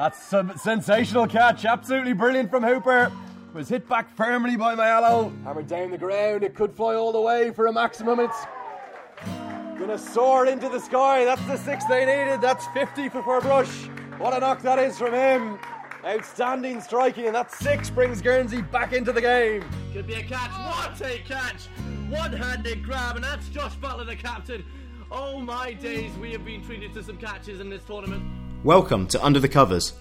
That's a sensational catch, absolutely brilliant from Hooper. Was hit back firmly by Mayalo. Hammered down the ground, it could fly all the way for a maximum. It's gonna soar into the sky. That's the six they needed. That's 50 for Ferbrache. What a knock that is from him. Outstanding striking, and that six brings Guernsey back into the game. Could be a catch. What a catch! One-handed grab, and that's Josh Butler, the captain. Oh my days, we have been treated to some catches in this tournament. Welcome to Under the Covers,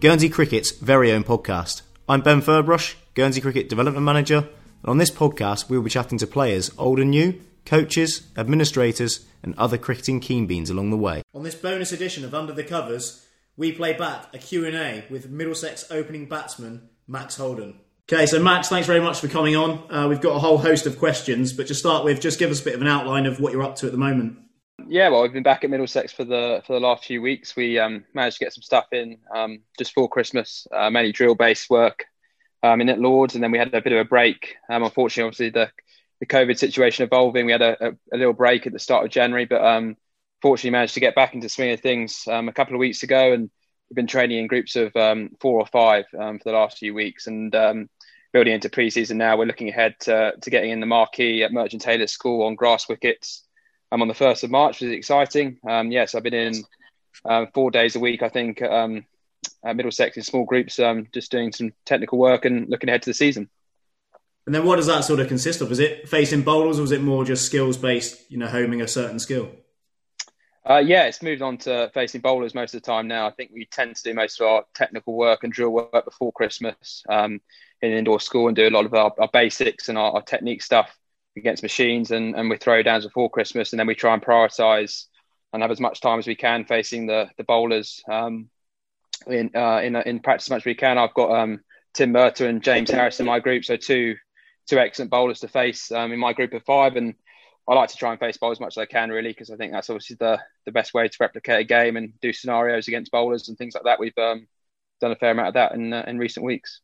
Guernsey Cricket's very own podcast. I'm Ben Ferbrache, Guernsey Cricket Development Manager, and on this podcast we'll be chatting to players old and new, coaches, administrators, and other cricketing keen beans along the way. On this bonus edition of Under the Covers, we play back a Q&A with Middlesex opening batsman Max Holden. Okay, so Max, thanks very much for coming on. Uh, we've got a whole host of questions, but to start with, just give us a bit of an outline of what you're up to at the moment. Yeah, well, we've been back at Middlesex for the for the last few weeks. We um, managed to get some stuff in um, just for Christmas, uh, mainly drill-based work um, in at Lords, and then we had a bit of a break. Um, unfortunately, obviously the the COVID situation evolving, we had a, a, a little break at the start of January, but um, fortunately managed to get back into swing of things um, a couple of weeks ago, and we've been training in groups of four or five for the last few weeks, and building into pre-season now. We're looking ahead to, to getting in the marquee at Merchant Taylor School on grass wickets um, on the first of March, which is exciting. Um, yes, I've been in uh, four days a week, I think, um, at Middlesex in small groups, um, just doing some technical work and looking ahead to the season. And then what does that sort of consist of? Is it facing bowlers or is it more just skills based, you know, homing a certain skill? Uh, yeah, it's moved on to facing bowlers most of the time now. I think we tend to do most of our technical work and drill work before Christmas um, in indoor school and do a lot of our, our basics and our, our, technique stuff against machines and, and we throw downs before Christmas and then we try and prioritise and have as much time as we can facing the the bowlers um, in, uh, in in practice as much as we can. I've got um, Tim Murtagh and James Harris in my group, so two two excellent bowlers to face um, in my group of five and I like to try and face bowlers as much as I can, really, because I think that's obviously the, the best way to replicate a game and do scenarios against bowlers and things like that. We've um, done a fair amount of that in uh, in recent weeks.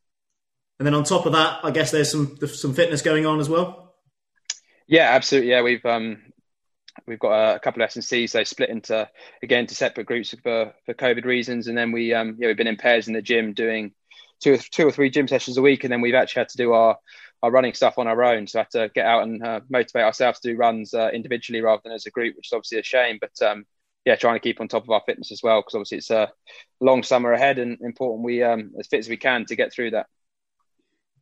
And then on top of that, I guess there's some some fitness going on as well. Yeah, absolutely. Yeah, we've um, we've got a, couple of S&Cs. They split into again to separate groups for for COVID reasons, and then we um, yeah we've been in pairs in the gym doing two or, two or three gym sessions a week, and then we've actually had to do our our running stuff on our own. So I have to get out and uh, motivate ourselves to do runs uh, individually rather than as a group, which is obviously a shame. But um, yeah, trying to keep on top of our fitness as well, because obviously it's a long summer ahead and important we um, as fit as we can to get through that.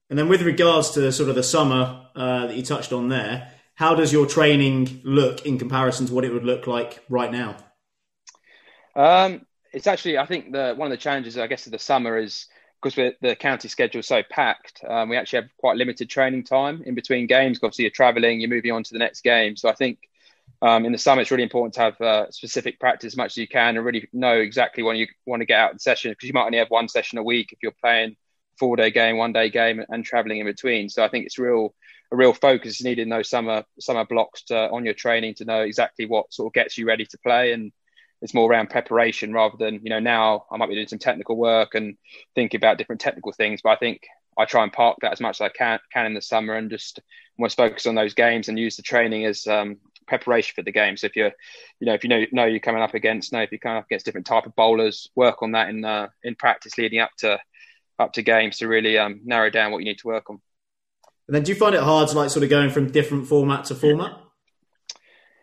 And then with regards to sort of the summer uh, that you touched on there, how does your training look in comparison to what it would look like right now? Um, it's actually, I think the one of the challenges, I guess, of the summer is because the county schedule is so packed, um, we actually have quite limited training time in between games. Obviously, you're traveling, you're moving on to the next game. So I think um, in the summer, it's really important to have uh, specific practice as much as you can and really know exactly when you want to get out the session because you might only have one session a week if you're playing four day game, one day game, and traveling in between. So I think it's real a real focus is needed in those summer summer blocks to, on your training to know exactly what sort of gets you ready to play and it's more around preparation rather than you know now I might be doing some technical work and thinking about different technical things. But I think I try and park that as much as I can can in the summer and just almost focus on those games and use the training as um, preparation for the game. So if you're you know if you know know you're coming up against know if you're coming up against different type of bowlers, work on that in uh, in practice leading up to up to games to really um, narrow down what you need to work on. And then do you find it hard to like sort of going from different format to format?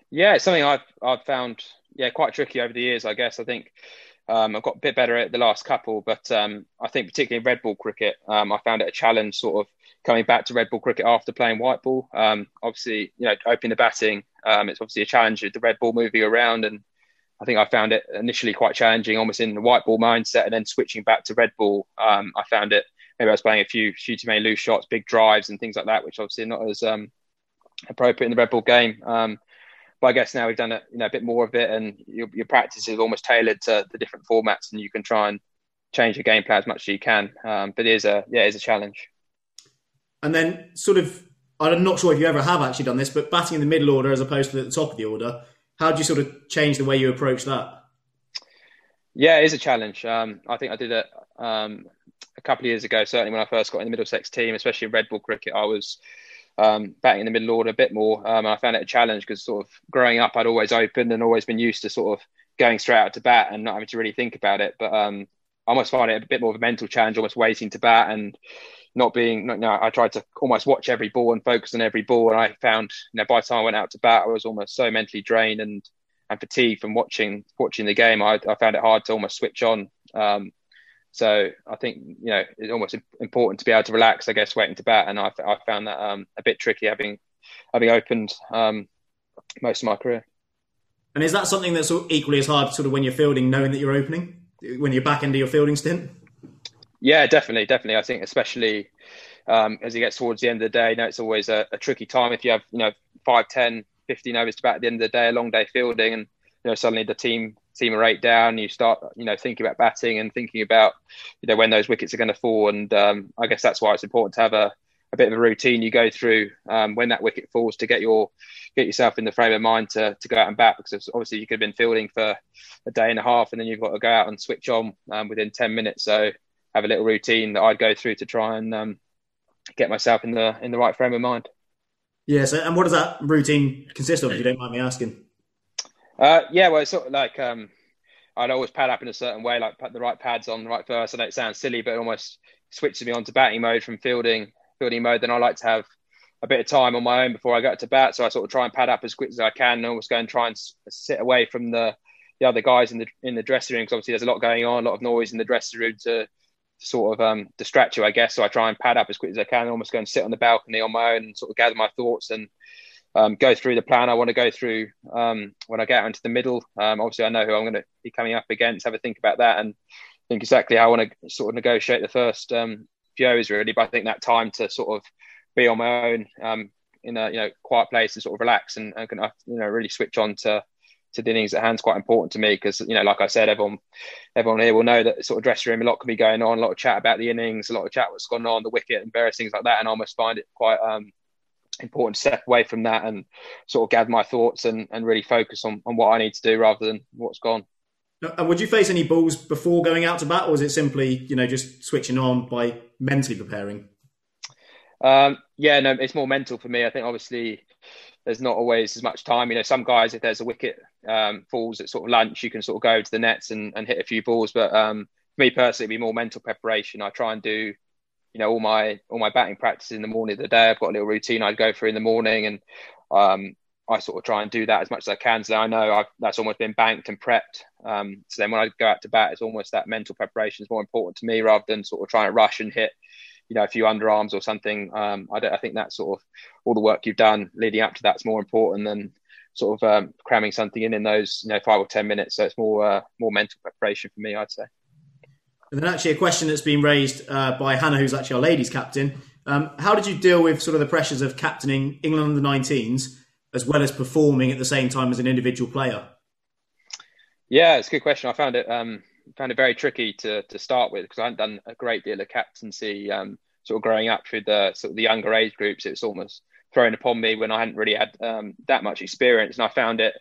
Yeah, it's something I've I've found yeah, quite tricky over the years. I guess I think um, I've got a bit better at the last couple, but um, I think particularly red ball cricket, um, I found it a challenge sort of coming back to red ball cricket after playing white ball. Um, obviously, you know, opening the batting, um, it's obviously a challenge with the red ball moving around, and I think I found it initially quite challenging, almost in the white ball mindset, and then switching back to red ball, um, I found it. Maybe I was playing a few few too many loose shots, big drives, and things like that, which obviously not as appropriate in the red ball game. But I guess now we've done a, you know, a bit more of it, and your, your practice is almost tailored to the different formats, and you can try and change your game plan as much as you can. Um, but it is a yeah, it is a challenge. And then, sort of, I'm not sure if you ever have actually done this, but batting in the middle order as opposed to at the top of the order, how do you sort of change the way you approach that? Yeah, it is a challenge. Um, I think I did it um, a couple of years ago. Certainly, when I first got in the Middlesex team, especially in red ball cricket, I was um, batting in the middle order a bit more. Um, I found it a challenge because sort of growing up, I'd always opened and always been used to sort of going straight out to bat and not having to really think about it. But um, I almost find it a bit more of a mental challenge, almost waiting to bat and not being. You know, I tried to almost watch every ball and focus on every ball, and I found, you know, by the time I went out to bat, I was almost so mentally drained and and fatigued from watching watching the game. I, I found it hard to almost switch on. Um, so I think you know it's almost important to be able to relax. I guess waiting to bat, and I, I found that um, a bit tricky having having opened um, most of my career. And is that something that's equally as hard, sort of when you're fielding, knowing that you're opening, when you're back into your fielding stint? Yeah, definitely, definitely. I think especially um, as it gets towards the end of the day, you know, it's always a, a, tricky time if you have, you know, 5, 10, 15 overs to bat at the end of the day, a long day fielding, and you know suddenly the team team are eight down. You start, you know, thinking about batting and thinking about, you know, when those wickets are going to fall. And um, I guess that's why it's important to have a, a bit of a routine you go through um, when that wicket falls to get your get yourself in the frame of mind to, to go out and bat because obviously you could have been fielding for a day and a half and then you've got to go out and switch on um, within 10 minutes so have a little routine that I'd go through to try and um, get myself in the in the right frame of mind yeah so and what does that routine consist of if you don't mind me asking uh, yeah well it's sort of like um, I'd always pad up in a certain way like put the right pads on the right first I know it sounds silly but it almost switches me onto batting mode from fielding fielding mode, then I like to have a bit of time on my own before I go to bat. So I sort of try and pad up as quick as I can, and always go and try and sit away from the the other guys in the in the dressing room because obviously there's a lot going on, a lot of noise in the dressing room to, sort of um, distract you, I guess. So I try and pad up as quick as I can, almost go and sit on the balcony on my own and sort of gather my thoughts and um, go through the plan I want to go through um, when I get into the middle. Um, obviously, I know who I'm going to be coming up against. Have a think about that and think exactly how I want to sort of negotiate the first um, Joes really, but I think that time to sort of be on my own um, in a you know quiet place and sort of relax and, and can you know really switch on to to the innings at hand is quite important to me because you know like I said everyone everyone here will know that sort of dressing room a lot can be going on a lot of chat about the innings a lot of chat what's gone on the wicket and various things like that and I almost find it quite um, important step away from that and sort of gather my thoughts and, and really focus on, on what I need to do rather than what's gone. And would you face any balls before going out to bat, or is it simply you know just switching on by mentally preparing? Um, yeah, no, it's more mental for me. I think obviously there's not always as much time. You know, some guys, if there's a wicket um, falls at sort of lunch, you can sort of go to the nets and, and hit a few balls. But um, for me personally, it'd be more mental preparation. I try and do, you know, all my all my batting practice in the morning of the day. I've got a little routine I'd go through in the morning, and um, I sort of try and do that as much as I can. So I know I've, that's almost been banked and prepped. Um, so then when I go out to bat, it's almost that mental preparation is more important to me rather than sort of trying to rush and hit, you know, a few underarms or something. Um, I, I, think that sort of all the work you've done leading up to that's more important than sort of um, cramming something in in those, you know, five or ten minutes. So it's more uh, more mental preparation for me, I'd say. And then actually a question that's been raised uh, by Hannah, who's actually our ladies captain. Um, how did you deal with sort of the pressures of captaining England under 19s? as well as performing at the same time as an individual player? Yeah, it's a good question. I found it um, found it very tricky to to start with because I hadn't done a great deal of captaincy um, sort of growing up through the sort of the younger age groups. It was almost thrown upon me when I hadn't really had um, that much experience, and I found it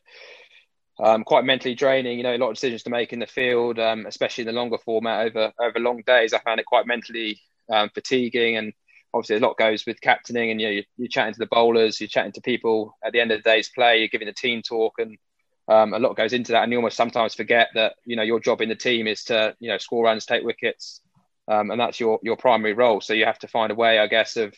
um, quite mentally draining. You know, a lot of decisions to make in the field, um, especially in the longer format over over long days. I found it quite mentally um, fatiguing, and obviously a lot goes with captaining and you know, you're, you're, chatting to the bowlers, you're chatting to people at the end of the day's play, you're giving the team talk and um, a lot goes into that. And you almost sometimes forget that, you know, your job in the team is to, you know, score runs, take wickets. Um, and that's your, your primary role. So you have to find a way, I guess, of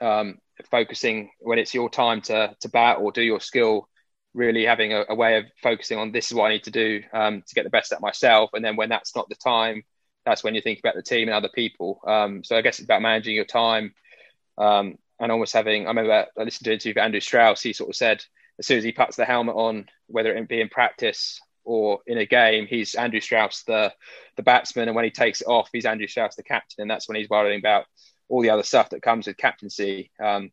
um, focusing when it's your time to, to bat or do your skill, really having a, a way of focusing on this is what I need to do um, to get the best at myself. And then when that's not the time, that's when you think about the team and other people. Um, so I guess it's about managing your time um, and almost having. I remember I listened to an interview with Andrew Strauss. He sort of said as soon as he puts the helmet on, whether it be in practice or in a game, he's Andrew Strauss, the the batsman, and when he takes it off, he's Andrew Strauss, the captain, and that's when he's worrying about all the other stuff that comes with captaincy. Um,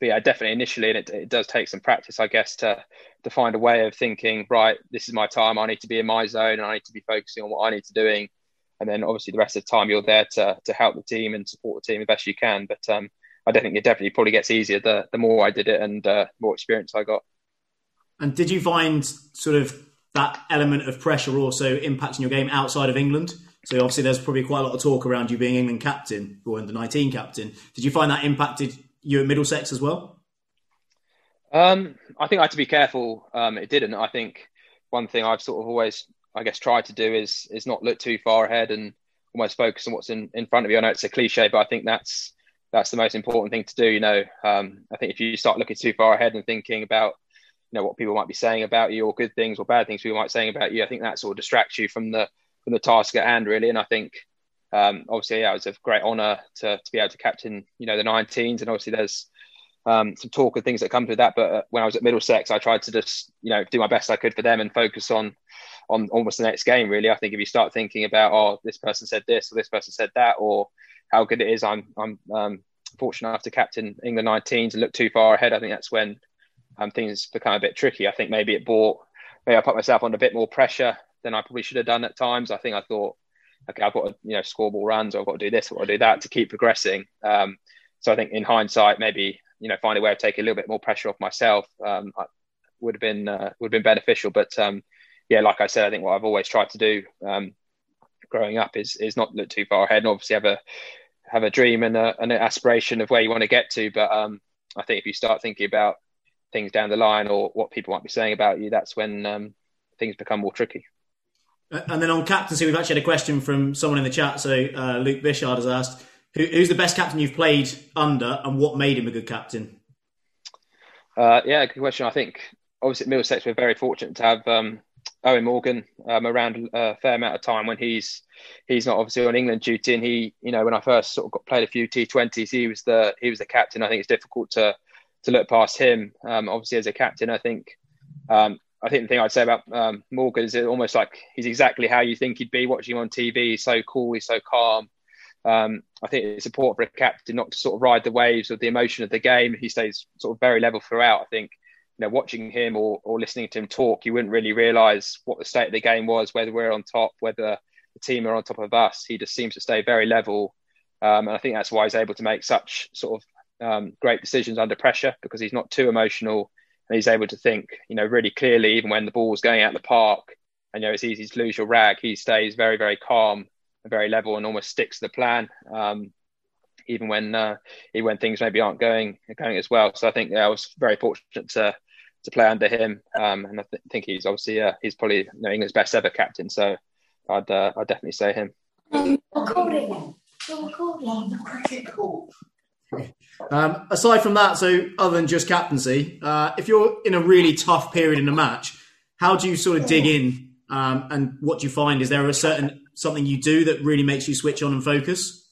but yeah, definitely initially, and it, it does take some practice, I guess, to to find a way of thinking. Right, this is my time. I need to be in my zone, and I need to be focusing on what I need to doing and then obviously the rest of the time you're there to to help the team and support the team as best you can. But um, I don't think it definitely probably gets easier the the more I did it and uh, more experience I got. And did you find sort of that element of pressure also impacting your game outside of England? So obviously there's probably quite a lot of talk around you being England captain or under 19 captain. Did you find that impacted you at Middlesex as well? Um, I think I had to be careful. Um, it didn't. I think one thing I've sort of always I guess, tried to do is is not look too far ahead and almost focus on what's in, in front of you. I know it's a cliche, but I think that's that's the most important thing to do. You know, um, I think if you start looking too far ahead and thinking about you know what people might be saying about you or good things or bad things people might be saying about you, I think that sort of distracts you from the from the task at hand really. And I think um, obviously yeah, it was a great honour to to be able to captain you know the 19s, and obviously there's um, some talk and things that come with that. But uh, when I was at Middlesex, I tried to just you know do my best I could for them and focus on on almost the next game. Really, I think if you start thinking about oh this person said this or this person said that or how good it is I'm I'm um, fortunate enough to captain England 19s and look too far ahead. I think that's when um, things become a bit tricky. I think maybe it brought maybe I put myself under a bit more pressure than I probably should have done at times. I think I thought okay I've got to you know score ball runs or I've got to do this or I've got to do that to keep progressing. Um, so I think in hindsight maybe you know find a way of taking a little bit more pressure off myself um, would have been uh, would have been beneficial. But um, yeah, like I said, I think what I've always tried to do um, growing up is is not look too far ahead, and obviously have a have a dream and, a, an aspiration of where you want to get to. But um, I think if you start thinking about things down the line or what people might be saying about you, that's when um, things become more tricky. And then on captaincy, we've actually had a question from someone in the chat. So uh, Luke Bishard has asked, Who, "Who's the best captain you've played under, and what made him a good captain?" Uh, yeah, good question. I think obviously at Middlesex we're very fortunate to have um, Eoin Morgan um, around a fair amount of time when he's he's not obviously on England duty, and he you know when I first sort of got played a few T20s, he was the he was the captain. I think it's difficult to to look past him. Um, obviously as a captain, I think um, I think the thing I'd say about um, Morgan is almost like he's exactly how you think he'd be watching him on TV. He's so cool, he's so calm. Um, I think it's important for a captain not to sort of ride the waves of the emotion of the game. He stays sort of very level throughout. I think you know, watching him or, or listening to him talk, you wouldn't really realise what the state of the game was, whether we're on top, whether the team are on top of us. He just seems to stay very level. Um, and I think that's why he's able to make such sort of um, great decisions under pressure because he's not too emotional and he's able to think, you know, really clearly, even when the ball's going out of the park and, you know, it's easy to lose your rag. He stays very, very calm and very level and almost sticks to the plan. Um, even when uh, even when things maybe aren't going going as well. So I think yeah, I was very fortunate to to play under him. Um, and I th- think he's obviously uh, he's probably you know, England's best ever captain. So I'd uh, I'd definitely say him. Um, aside from that, so other than just captaincy, uh, if you're in a really tough period in a match, how do you sort of dig in? Um, and what do you find? Is there a certain something you do that really makes you switch on and focus?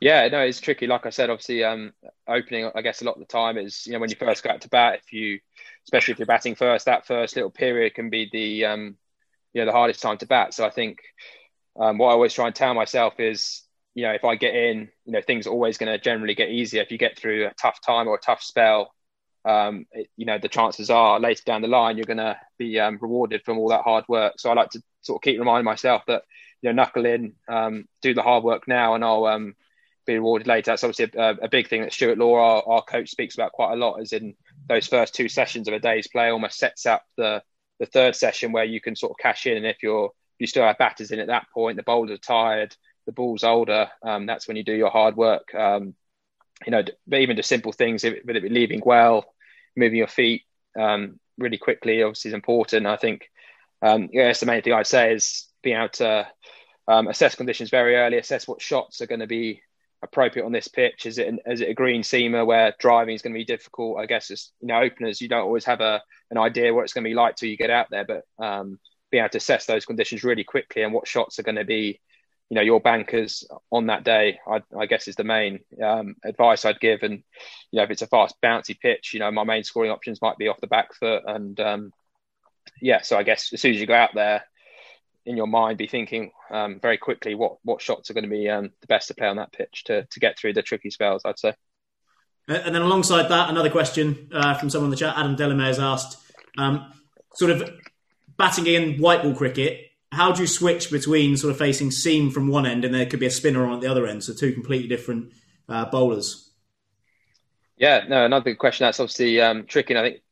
Yeah, no, it's tricky. Like I said, obviously, um, opening, I guess, a lot of the time is you know when you first go out to bat, if you, especially if you're batting first, that first little period can be the um, you know the hardest time to bat. So I think um, what I always try and tell myself is, you know, if I get in, you know, things are always going to generally get easier. If you get through a tough time or a tough spell, um, it, you know, the chances are later down the line you're going to be um, rewarded from all that hard work. So I like to sort of keep reminding myself that you know, knuckle in, um, do the hard work now, and I'll um, be rewarded later. That's obviously a, a big thing that Stuart Law, our, our, coach, speaks about quite a lot. Is in those first two sessions of a day's play, almost sets up the the third session where you can sort of cash in. And if you're if you still have batters in at that point, the bowlers are tired, the ball's older. Um, that's when you do your hard work. Um, you know, even just simple things, with it be leaving well, moving your feet um, really quickly, obviously is important. I think, um, yeah, the main thing I'd say is being able to um, assess conditions very early, assess what shots are going to be appropriate on this pitch? Is it an, is it a green seamer where driving is going to be difficult? I guess it's you know openers you don't always have a an idea what it's going to be like till you get out there, but um, being able to assess those conditions really quickly and what shots are going to be you know your bankers on that day I, I guess is the main um, advice I'd give and you know if it's a fast bouncy pitch you know my main scoring options might be off the back foot and um, yeah so I guess as soon as you go out there in your mind be thinking um, very quickly what what shots are going to be um, the best to play on that pitch to to get through the tricky spells. I'd say. And then alongside that, another question uh, from someone in the chat, Adam Delamere has asked, um, sort of batting in white ball cricket. How do you switch between sort of facing seam from one end and there could be a spinner on at the other end, so two completely different uh, bowlers? Yeah, no, another good question. That's obviously um, tricky. And I think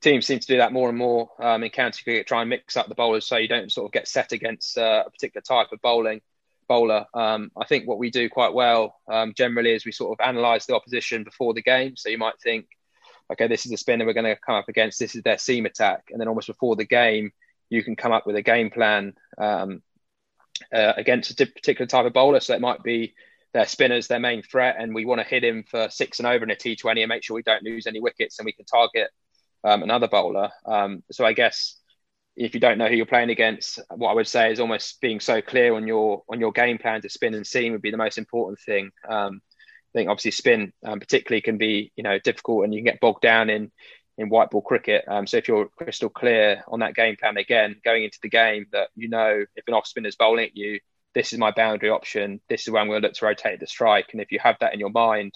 teams seem to do that more and more um, in county cricket. Try and mix up the bowlers so you don't sort of get set against uh, a particular type of bowling bowler. Um, I think what we do quite well um, generally is we sort of analyse the opposition before the game. So you might think, okay, this is the spinner we're going to come up against. This is their seam attack, and then almost before the game, you can come up with a game plan um, uh, against a particular type of bowler. So it might be their spinners, their main threat, and we want to hit him for six and over in a T20 and make sure we don't lose any wickets and we can target um, another bowler. Um, so I guess if you don't know who you're playing against, what I would say is almost being so clear on your on your game plan to spin and seam would be the most important thing. Um, I think obviously spin um, particularly can be you know difficult and you can get bogged down in in white ball cricket. Um, so if you're crystal clear on that game plan again, going into the game, that you know if an off spinner is bowling at you, this is my boundary option. This is where I'm going to look to rotate the strike. And if you have that in your mind,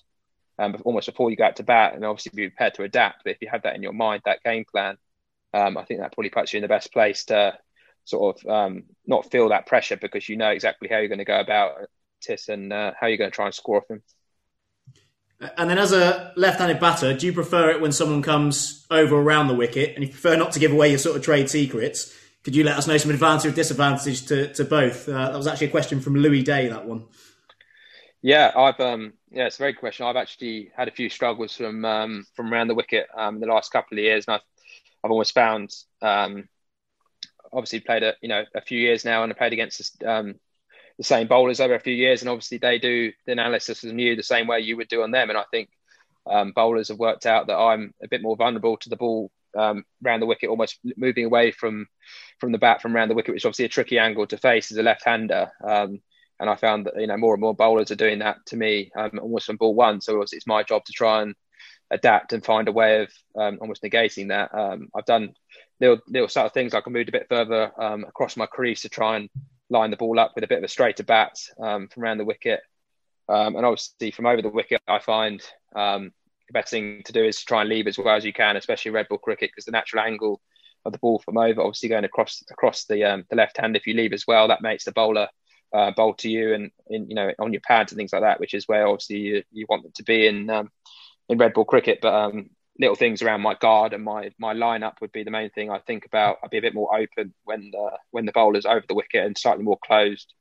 um, almost before you go out to bat, and obviously be prepared to adapt. But if you have that in your mind, that game plan, um, I think that probably puts you in the best place to sort of um, not feel that pressure because you know exactly how you're going to go about Tis and uh, how you're going to try and score off him. And then, as a left-handed batter, do you prefer it when someone comes over around the wicket, and you prefer not to give away your sort of trade secrets? Could you let us know some advantage or disadvantage to, to both? Uh, that was actually a question from Louis Day. That one. Yeah, I've um, yeah, it's a very good question. I've actually had a few struggles from um, from around the wicket um, the last couple of years, and I've I've always found um, obviously played a you know a few years now, and I played against um, the same bowlers over a few years, and obviously they do the analysis of you the same way you would do on them, and I think um, bowlers have worked out that I'm a bit more vulnerable to the ball um, around the wicket, almost moving away from from the bat from around the wicket, which is obviously a tricky angle to face as a left-hander. Um, and I found that you know more and more bowlers are doing that to me um, almost from ball one. So it's my job to try and adapt and find a way of um, almost negating that. Um, I've done little little sort of things like I moved a bit further um, across my crease to try and line the ball up with a bit of a straighter bat um, from around the wicket. Um, and obviously from over the wicket, I find the best thing to do is to try and leave as well as you can, especially red ball cricket, because the natural angle of the ball from over, obviously going across across the um, the left hand. If you leave as well, that makes the bowler uh, bowl to you and in you know on your pads and things like that, which is where obviously you, you want them to be in um, in red ball cricket. But um, little things around my guard and my my lineup would be the main thing I think about. I'd be a bit more open when the when the bowler's over the wicket and slightly more closed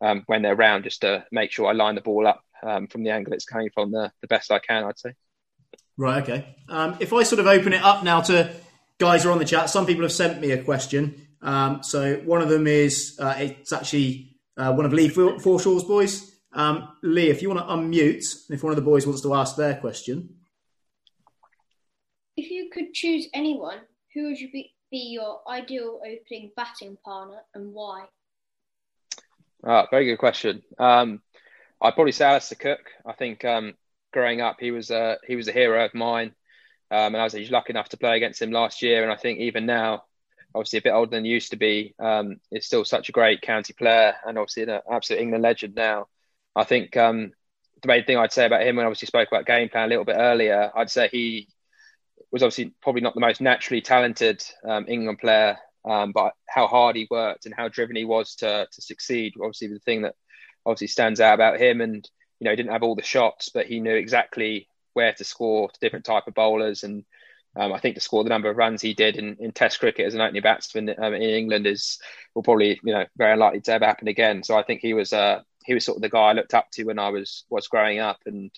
um, when they're round, just to make sure I line the ball up um, from the angle it's coming from the, the best I can. I'd say. Right. Okay. Um, if I sort of open it up now to guys who are on the chat, some people have sent me a question. Um, so one of them is uh, it's actually uh, one of Lee Forshaw's boys. Um, Lee, if you want to unmute, if one of the boys wants to ask their question. Could choose anyone, who would you be, be your ideal opening batting partner and why? Ah, very good question. Um, I'd probably say Alastair Cook. I think um, growing up, he was a he was a hero of mine, um, and I was lucky enough to play against him last year. And I think even now, obviously a bit older than he used to be, um, is still such a great county player and obviously an absolute England legend now. I think um, the main thing I'd say about him when I obviously spoke about game plan a little bit earlier, I'd say he was obviously probably not the most naturally talented um, England player, um, but how hard he worked and how driven he was to to succeed. Obviously, the thing that obviously stands out about him, and you know, he didn't have all the shots, but he knew exactly where to score to different type of bowlers and um, I think to score the number of runs he did in, in Test cricket as an opening batsman um, in England is will probably you know very unlikely to ever happen again. So I think he was uh, he was sort of the guy I looked up to when I was was growing up, and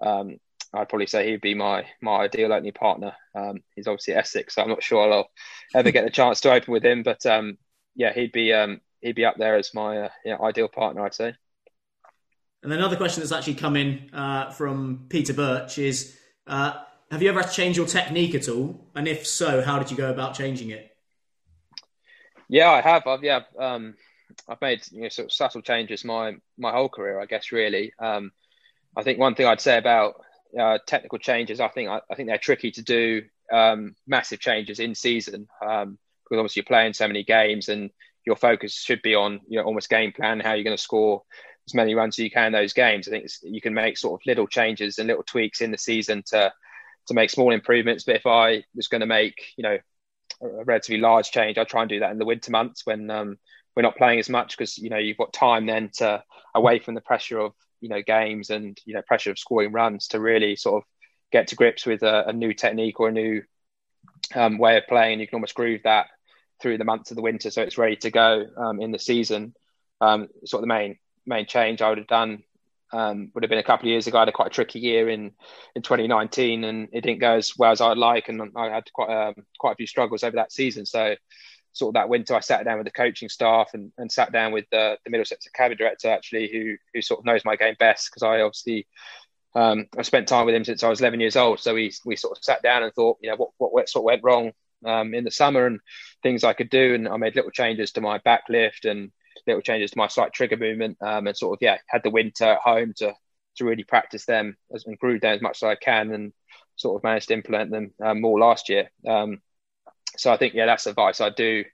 um, I'd probably say he'd be my my ideal opening partner. Um, he's obviously Essex, so I'm not sure I'll ever get the chance to open with him, but um, yeah, he'd be um, he'd be up there as my uh, you know, ideal partner, I'd say. And another question that's actually come in uh, from Peter Birch is. Uh, have you ever had to change your technique at all? And if so, how did you go about changing it? Yeah, I have. I've yeah, um, I've made you know sort of subtle changes my my whole career, I guess. Really, um, I think one thing I'd say about uh, technical changes, I think I, I, think they're tricky to do um, massive changes in season um, because obviously you're playing so many games and your focus should be on you know almost game plan how you're going to score as many runs as you can in those games. I think you can make sort of little changes and little tweaks in the season to to make small improvements. But if I was going to make, you know, a relatively large change, I try and do that in the winter months when um, we're not playing as much because you know you've got time then to away from the pressure of you know games and you know pressure of scoring runs to really sort of get to grips with a, a new technique or a new um, way of playing. You can almost groove that through the months of the winter, so it's ready to go um, in the season. Um, sort of the main main change I would have done um, would have been a couple of years ago. I had a quite a tricky year in, in 2019, and it didn't go as well as I'd like, and I had quite um, quite a few struggles over that season. So, sort of that winter, I sat down with the coaching staff and, and sat down with the, the Middlesex Academy director, actually, who who sort of knows my game best because I obviously um, I spent time with him since I was 11 years old. So we we sort of sat down and thought, you know, what what sort of went wrong um, in the summer and things I could do, and I made little changes to my back lift and little changes to my slight trigger movement, um, and sort of yeah, had the winter at home to to really practice them and grew them as much as I can, and sort of managed to implement them um, more last year. Um, so I think yeah, that's advice I do.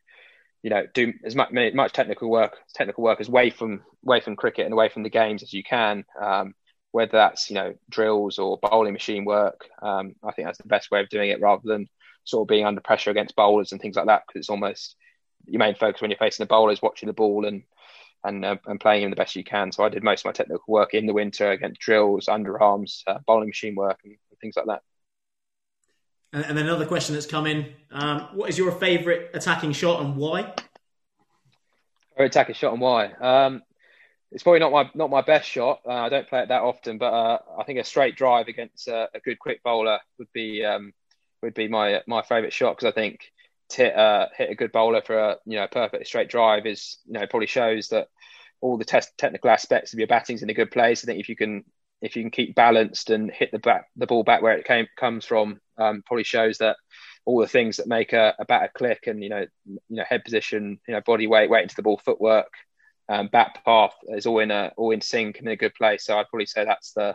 You know, do as much much technical work, technical work, as away from away from cricket and away from the games as you can. Um, whether that's you know drills or bowling machine work, um, I think that's the best way of doing it, rather than sort of being under pressure against bowlers and things like that. Because it's almost your main focus when you're facing the bowlers, watching the ball and and uh, and playing him the best you can. So I did most of my technical work in the winter against drills, underarms, uh, bowling machine work, and things like that. And, and then another question that's come in: um, What is your favourite attacking shot and why? Or attacking shot and why? Um, it's probably not my not my best shot. Uh, I don't play it that often, but uh, I think a straight drive against uh, a good quick bowler would be um, would be my my favourite shot because I think to hit, uh, hit a good bowler for a you know perfect straight drive is you know probably shows that all the test, technical aspects of your batting's in a good place. I think if you can if you can keep balanced and hit the back the ball back where it came comes from, um, probably shows that all the things that make a, a batter click and you know you know head position, you know body weight, weight into the ball, footwork, um, bat path is all in a all in sync and in a good place. So I'd probably say that's the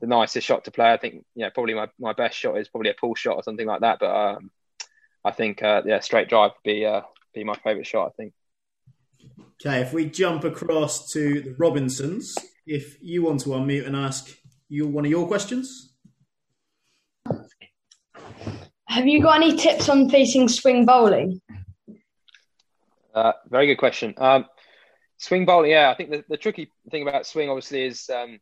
the nicest shot to play. I think you know probably my, my best shot is probably a pull shot or something like that. But um, I think uh, yeah, straight drive would be uh, be my favourite shot. I think. Okay, if we jump across to the Robinsons, if you want to unmute and ask you one of your questions. Have you got any tips on facing swing bowling? Uh, very good question. Um, swing bowling, yeah, I think the, the tricky thing about swing obviously is um,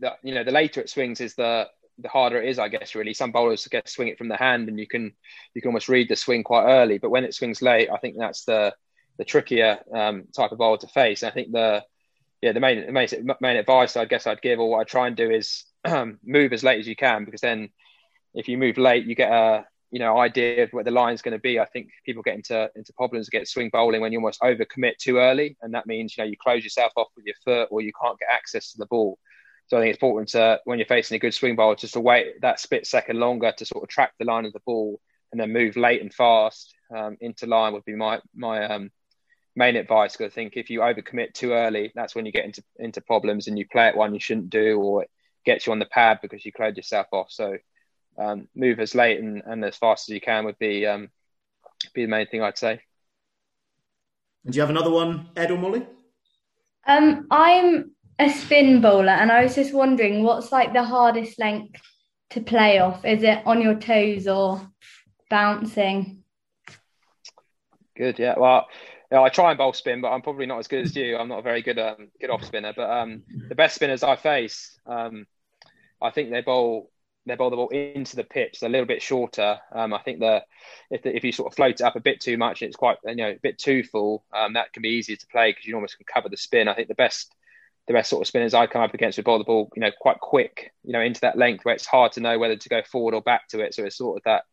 that you know the later it swings is the the harder it is, I guess. Really, some bowlers get swing it from the hand, and you can you can almost read the swing quite early. But when it swings late, I think that's the the trickier um, type of bowler to face. And I think the yeah the main main, main advice I guess I'd give, or what I try and do, is move as late as you can, because then if you move late, you get a you know idea of where the line's going to be. I think people get into into problems get swing bowling when you almost overcommit too early, and that means you know you close yourself off with your foot, or you can't get access to the ball. So I think it's important to when you're facing a good swing bowler just to wait that split second longer to sort of track the line of the ball and then move late and fast um, into line would be my my um, main advice. Because I think if you overcommit too early, that's when you get into into problems and you play at one you shouldn't do, or it gets you on the pad because you closed yourself off. So um, move as late and, and as fast as you can would be um, be the main thing I'd say. And do you have another one, Ed or Molly? Um, I'm a spin bowler, and I was just wondering what's like the hardest length to play off? Is it on your toes or bouncing? Good, yeah. Well, yeah, I try and bowl spin, but I'm probably not as good as you. I'm not a very good um, good off spinner. But um, the best spinners I face, um, I think they bowl they bowl the ball into the pitch. A little bit shorter. Um, I think the if the, if you sort of float it up a bit too much, it's quite you know a bit too full. Um, that can be easier to play because you almost can cover the spin. I think the best the best sort of spinners I come up against would bowl the ball, you know, quite quick, you know, into that length where it's hard to know whether to go forward or back to it. So it's sort of that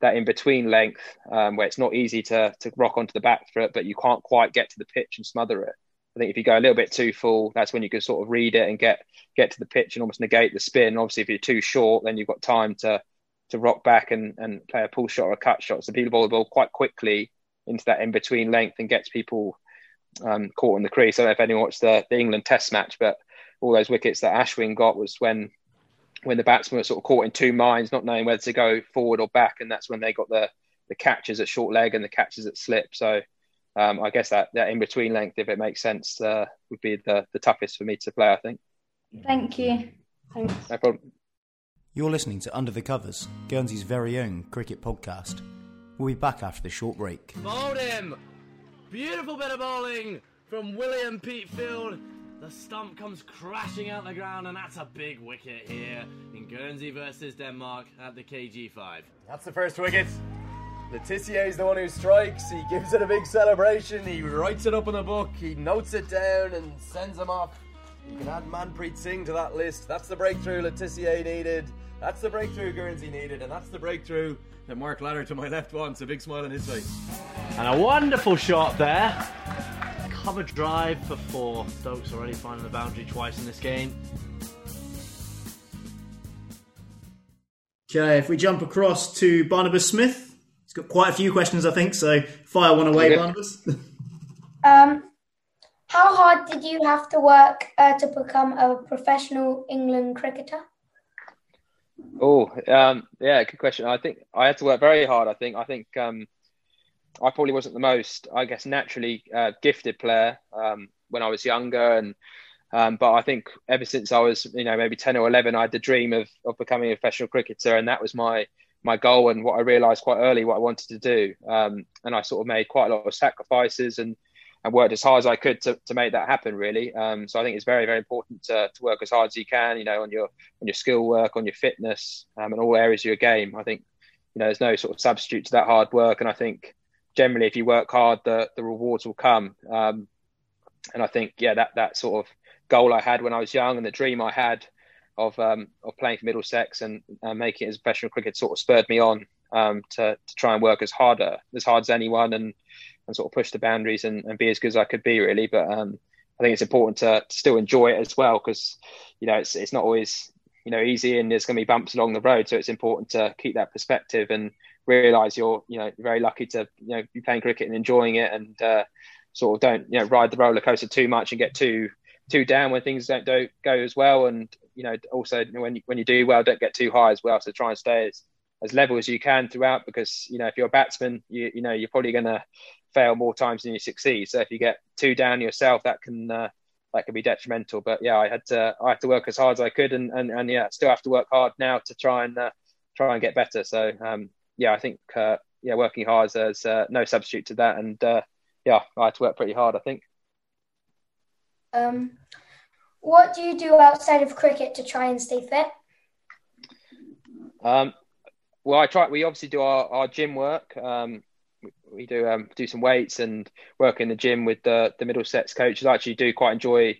that in between length um, where it's not easy to to rock onto the back foot, but you can't quite get to the pitch and smother it. I think if you go a little bit too full, that's when you can sort of read it and get get to the pitch and almost negate the spin. Obviously, if you're too short, then you've got time to to rock back and, and play a pull shot or a cut shot. So people bowl the ball quite quickly into that in between length and gets people um, caught in the crease. I don't know if anyone watched the, the England Test match, but all those wickets that Ashwin got was when when the batsmen were sort of caught in two minds, not knowing whether to go forward or back, and that's when they got the the catches at short leg and the catches at slip. So um, I guess that that in between length, if it makes sense, uh, would be the the toughest for me to play. I think. Thank you. Thanks. No problem. You're listening to Under the Covers, Guernsey's very own cricket podcast. We'll be back after the short break. Bowled him! Beautiful bit of bowling from William Peatfield. The stump comes crashing out the ground, and that's a big wicket here in Guernsey versus Denmark at the KG5. That's the first wicket. Le Tissier is the one who strikes. He gives it a big celebration. He writes it up in a book. He notes it down and sends him off. You can add Manpreet Singh to that list. That's the breakthrough Le Tissier needed. That's the breakthrough Guernsey needed. And that's the breakthrough that Mark Ladder to my left wants. A big smile on his face. And a wonderful shot there. Cover drive for four. Stokes already finding the boundary twice in this game. Okay, if we jump across to Barnabas Smith, he's got quite a few questions, I think. So fire one away, Okay. Barnabas. Um, how hard did you have to work uh, to become a professional England cricketer? Oh, um, yeah, good question. I think I had to work very hard. I think. I think um, I probably wasn't the most, I guess, naturally uh, gifted player um, when I was younger, and um, but I think ever since I was, you know, maybe ten or eleven, I had the dream of of becoming a professional cricketer, and that was my my goal and what I realised quite early what I wanted to do. Um, and I sort of made quite a lot of sacrifices and and worked as hard as I could to, to make that happen. Really, um, so I think it's very very important to, to work as hard as you can. You know, on your on your skill work, on your fitness, um, and all areas of your game. I think you know there's no sort of substitute to that hard work. And I think generally, if you work hard, the the rewards will come. Um, and I think yeah, that that sort of goal I had when I was young and the dream I had of um, of playing for Middlesex and uh, making it as professional cricket sort of spurred me on um, to to try and work as harder as hard as anyone and and sort of push the boundaries and, and be as good as I could be really. But um, I think it's important to, to still enjoy it as well because you know it's it's not always you know easy and there's going to be bumps along the road. So it's important to keep that perspective and realize you're you know very lucky to you know be playing cricket and enjoying it and uh, sort of don't you know ride the roller coaster too much and get too too down when things don't, don't go as well. And you know also when you, when you do well don't get too high as well. So try and stay as, as level as you can throughout because you know if you're a batsman you you know you're probably going to fail more times than you succeed. So if you get too down yourself that can uh, that can be detrimental. But yeah I had to I had to work as hard as I could and and, and yeah still have to work hard now to try and uh, try and get better. So um, yeah I think uh, yeah working hard is uh, no substitute to that and uh, yeah I had to work pretty hard I think Um, what do you do outside of cricket to try and stay fit? Um, well, I try. We obviously do our, our gym work. Um, we, we do um, do some weights and work in the gym with the the Middlesex coaches. I actually do quite enjoy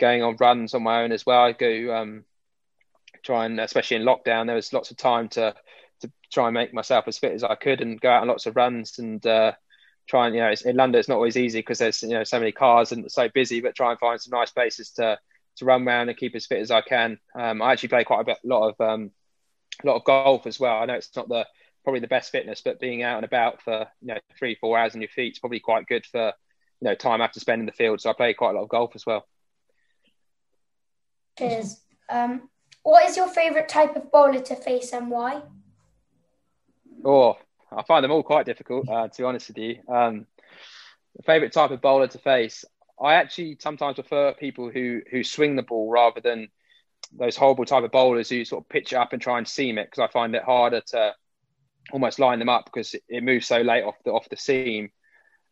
going on runs on my own as well. I go um, try and, especially in lockdown, there was lots of time to to try and make myself as fit as I could and go out on lots of runs and uh, try and you know it's, in London it's not always easy because there's you know so many cars and so busy. But try and find some nice places to to run around and keep as fit as I can. Um, I actually play quite a bit, lot of um, a lot of golf as well. I know it's not the probably the best fitness, but being out and about for you know three four hours on your feet is probably quite good for you know time after spending in the field. So I play quite a lot of golf as well. Cheers. Um, what is your favourite type of bowler to face and why? Oh, I find them all quite difficult uh, to be honest with you. Um, favorite type of bowler to face. I actually sometimes prefer people who who swing the ball rather than those horrible type of bowlers who sort of pitch it up and try and seam it because I find it harder to almost line them up because it moves so late off the off the seam.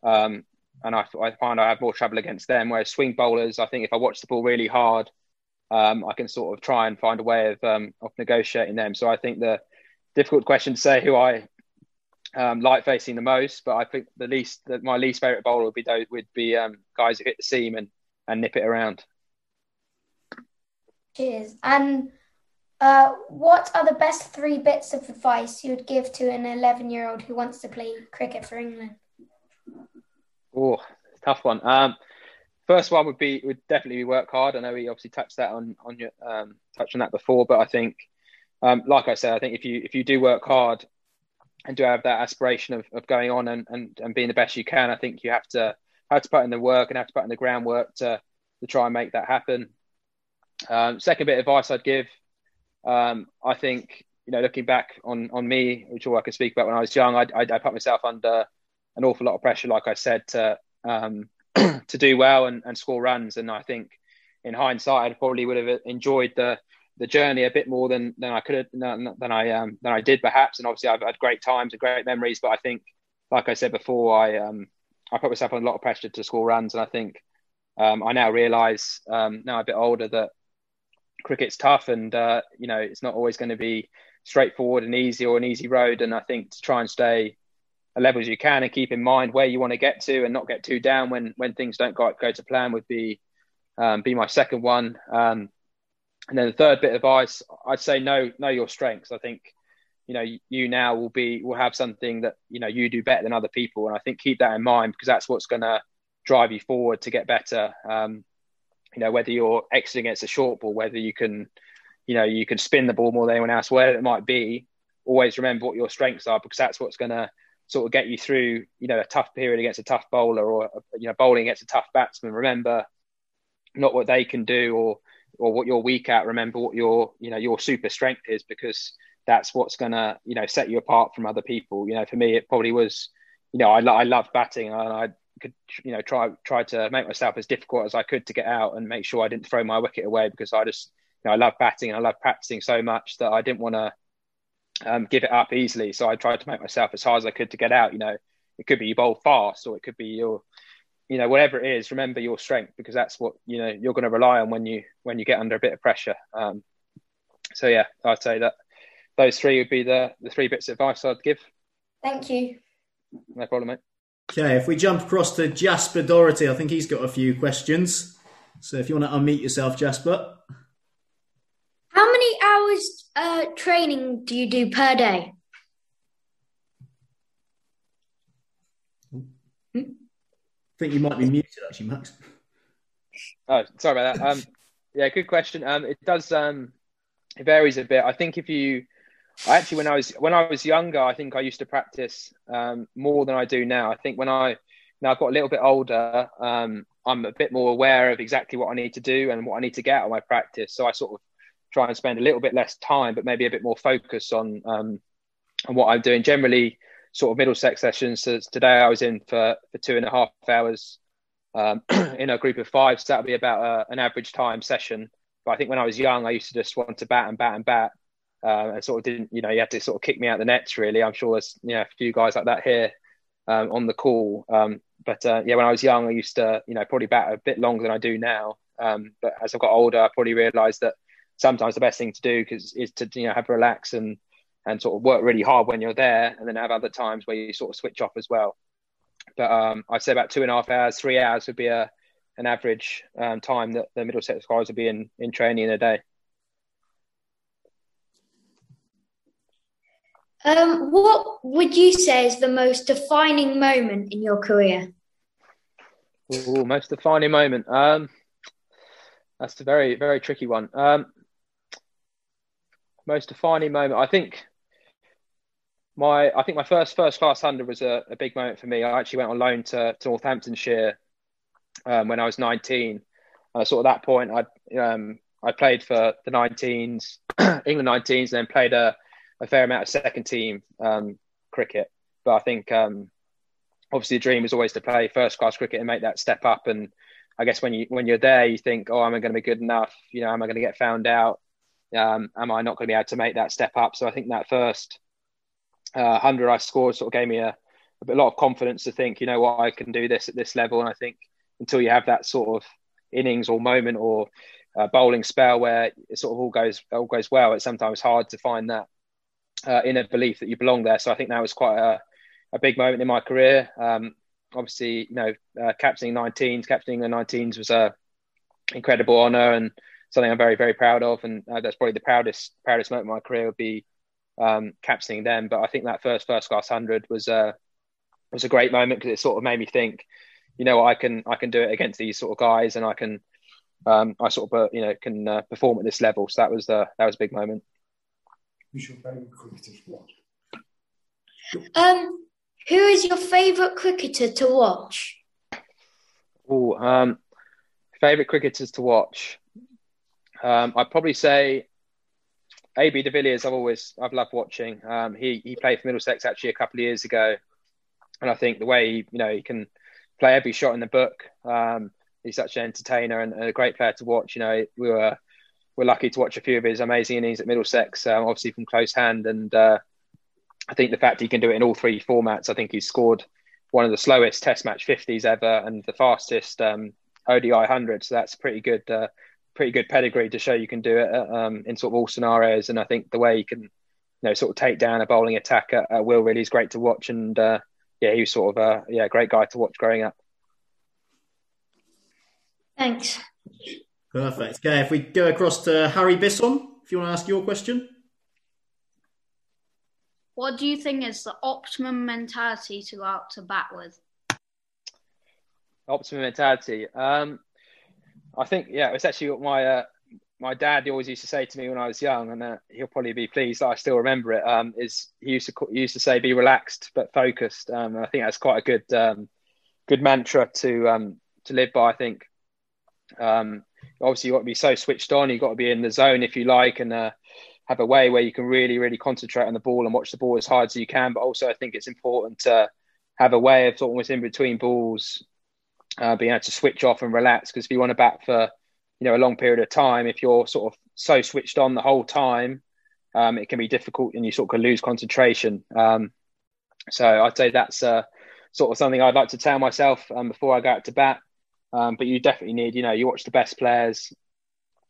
Um, and I, I find I have more trouble against them. Whereas swing bowlers, I think if I watch the ball really hard, um, I can sort of try and find a way of um, of negotiating them. So I think the difficult question to say who I um, like facing the most, but I think the least that my least favorite bowler would be those would be um, guys who hit the seam and and nip it around. Cheers. And uh, what are the best three bits of advice you would give to an 11 year old who wants to play cricket for England? Oh, tough one. Um, first one would be would definitely be work hard. I know we obviously touched that on on your um, touched on that before, but I think, um, like I said, I think if you if you do work hard and do have that aspiration of, of going on and, and, and being the best you can, I think you have to have to put in the work and have to put in the groundwork to to try and make that happen. Um, second bit of advice I'd give, um, I think you know looking back on on me, which all I can speak about when I was young, I, I, I put myself under an awful lot of pressure, like I said, to um, to do well and, and score runs. And I think in hindsight, I probably would have enjoyed the the journey a bit more than than I could have than, than I um, than I did perhaps. And obviously, I've had great times and great memories. But I think, like I said before, I um, I put myself under a lot of pressure to score runs, and I think um, I now realise um, now I'm a bit older that cricket's tough, and uh, you know it's not always going to be straightforward and easy or an easy road. And I think to try and stay as level as you can and keep in mind where you want to get to and not get too down when when things don't go, go to plan would be um, be my second one. Um, and then the third bit of advice, I'd say know know your strengths. I think you know you now will be will have something that you know you do better than other people. And i think keep that in mind because that's what's going to drive you forward to get better. Um, you know whether you're exiting against a short ball whether you can you know you can spin the ball more than anyone else whatever it might be always remember what your strengths are because that's what's going to sort of get you through you know a tough period against a tough bowler or you know bowling against a tough batsman. Remember not what they can do or or what you're weak at remember what your you know your super strength is because that's what's going to you know set you apart from other people. You know for me it probably was you know i, I love batting and i could you know try try to make myself as difficult as i could to get out and make sure i didn't throw my wicket away because i just you know i love batting and i love practicing so much that i didn't want to um, give it up easily. So i tried to make myself as hard as i could to get out. You know it could be you bowl fast or it could be your you know whatever it is remember your strength because that's what you know you're going to rely on when you when you get under a bit of pressure um, so yeah i'd say that those three would be the the three bits of advice i'd give Thank you. no problem mate Okay, if we jump across to Jasper Doherty, I think he's got a few questions. So if you want to unmute yourself, Jasper. How many hours uh, training do you do per day? Think you might be muted actually, Max. Oh, sorry about that. Um, yeah, good question. Um, it does. Um, it varies a bit. I think if you, I actually when I was when I was younger, I think I used to practice um, more than I do now. I think when I now I've got a little bit older, um, I'm a bit more aware of exactly what I need to do and what I need to get out of my practice. So I sort of try and spend a little bit less time, but maybe a bit more focus on um, on what I'm doing. Generally, sort of Middlesex sessions. So today I was in for for two and a half hours um, in a group of five. So that'll be about uh, an average time session. But I think when I was young, I used to just want to bat and bat and bat. Uh, and sort of didn't, you know, you had to sort of kick me out the nets. Really, I'm sure there's, you know, a few guys like that here um, on the call. Um, but uh, yeah, when I was young, I used to, you know, probably bat a bit longer than I do now. Um, but as I've got older, I probably realised that sometimes the best thing to do cause, is to, you know, have relax and and sort of work really hard when you're there, and then have other times where you sort of switch off as well. But um, I'd say about two and a half hours, three hours would be a an average um, time that the Middlesex guys would be in, in training in a day. Um, what would you say is the most defining moment in your career? Ooh, most defining moment. Um, that's a very very tricky one. Um, most defining moment. I think my I think my first first class hundred was a, a big moment for me. I actually went on loan to, to Northamptonshire um, when I was 19. Uh, sort of that point, I um, I played for the 19s, England 19s, and then played a, a fair amount of second team um, cricket. But I think um, obviously the dream is always to play first class cricket and make that step up. And I guess when you when you're there, you think, oh, am I going to be good enough? You know, am I going to get found out? Um, am I not going to be able to make that step up? So I think that first uh, hundred I scored sort of gave me a, a lot of confidence to think, you know what, I can do this at this level. And I think until you have that sort of innings or moment or uh, bowling spell where it sort of all goes all goes well, it's sometimes hard to find that uh, inner belief that you belong there. So I think that was quite a, a big moment in my career. Um, obviously, you know, uh, captaining 19s, captaining the 19s was a incredible honour and something I'm very very proud of. And uh, that's probably the proudest proudest moment of my career would be um, captaining them. But I think that first first class hundred was a was a great moment because it sort of made me think, you know, I can I can do it against these sort of guys, and I can um, I sort of uh, you know can uh, perform at this level. So that was the that was a big moment. Who's your favourite cricketer to watch? Um, who is your favourite cricketer to watch? Oh, um, favorite cricketers to watch. Um, I'd probably say AB de Villiers. I've always I've loved watching. Um, he he played for Middlesex actually a couple of years ago, and I think the way he, you know he can play every shot in the book. Um, he's such an entertainer and, a great player to watch. You know, we were we're lucky to watch a few of his amazing innings at Middlesex, um, obviously from close hand. And uh, I think the fact he can do it in all three formats, I think he's scored one of the slowest Test match 50s ever and the fastest um, ODI 100. So that's pretty good, uh, pretty good pedigree to show you can do it um, in sort of all scenarios. And I think the way he can, you know, sort of take down a bowling attack at, at will really is great to watch. And uh, yeah, he was sort of a yeah great guy to watch growing up. Thanks. Perfect. Okay, if we go across to Harry Bisson, if you want to ask your question. What do you think is the optimum mentality to go out to bat with? Optimum mentality. Um, I think yeah, it's actually what my uh, my dad always used to say to me when I was young, and uh, he'll probably be pleased that I still remember it. Um, is he used to he used to say, "Be relaxed but focused." Um, I think that's quite a good um, good mantra to um, to live by. I think. Um, obviously, you've got to be so switched on. You've got to be in the zone, if you like, and uh, have a way where you can really, really concentrate on the ball and watch the ball as hard as you can. But also, I think it's important to have a way of almost in between balls, uh, being able to switch off and relax. Because if you want to bat for, you know, a long period of time, if you're sort of so switched on the whole time, um, it can be difficult and you sort of lose concentration. Um, so I'd say that's uh, sort of something I'd like to tell myself um, before I go out to bat. Um, but you definitely need, you know, you watch the best players,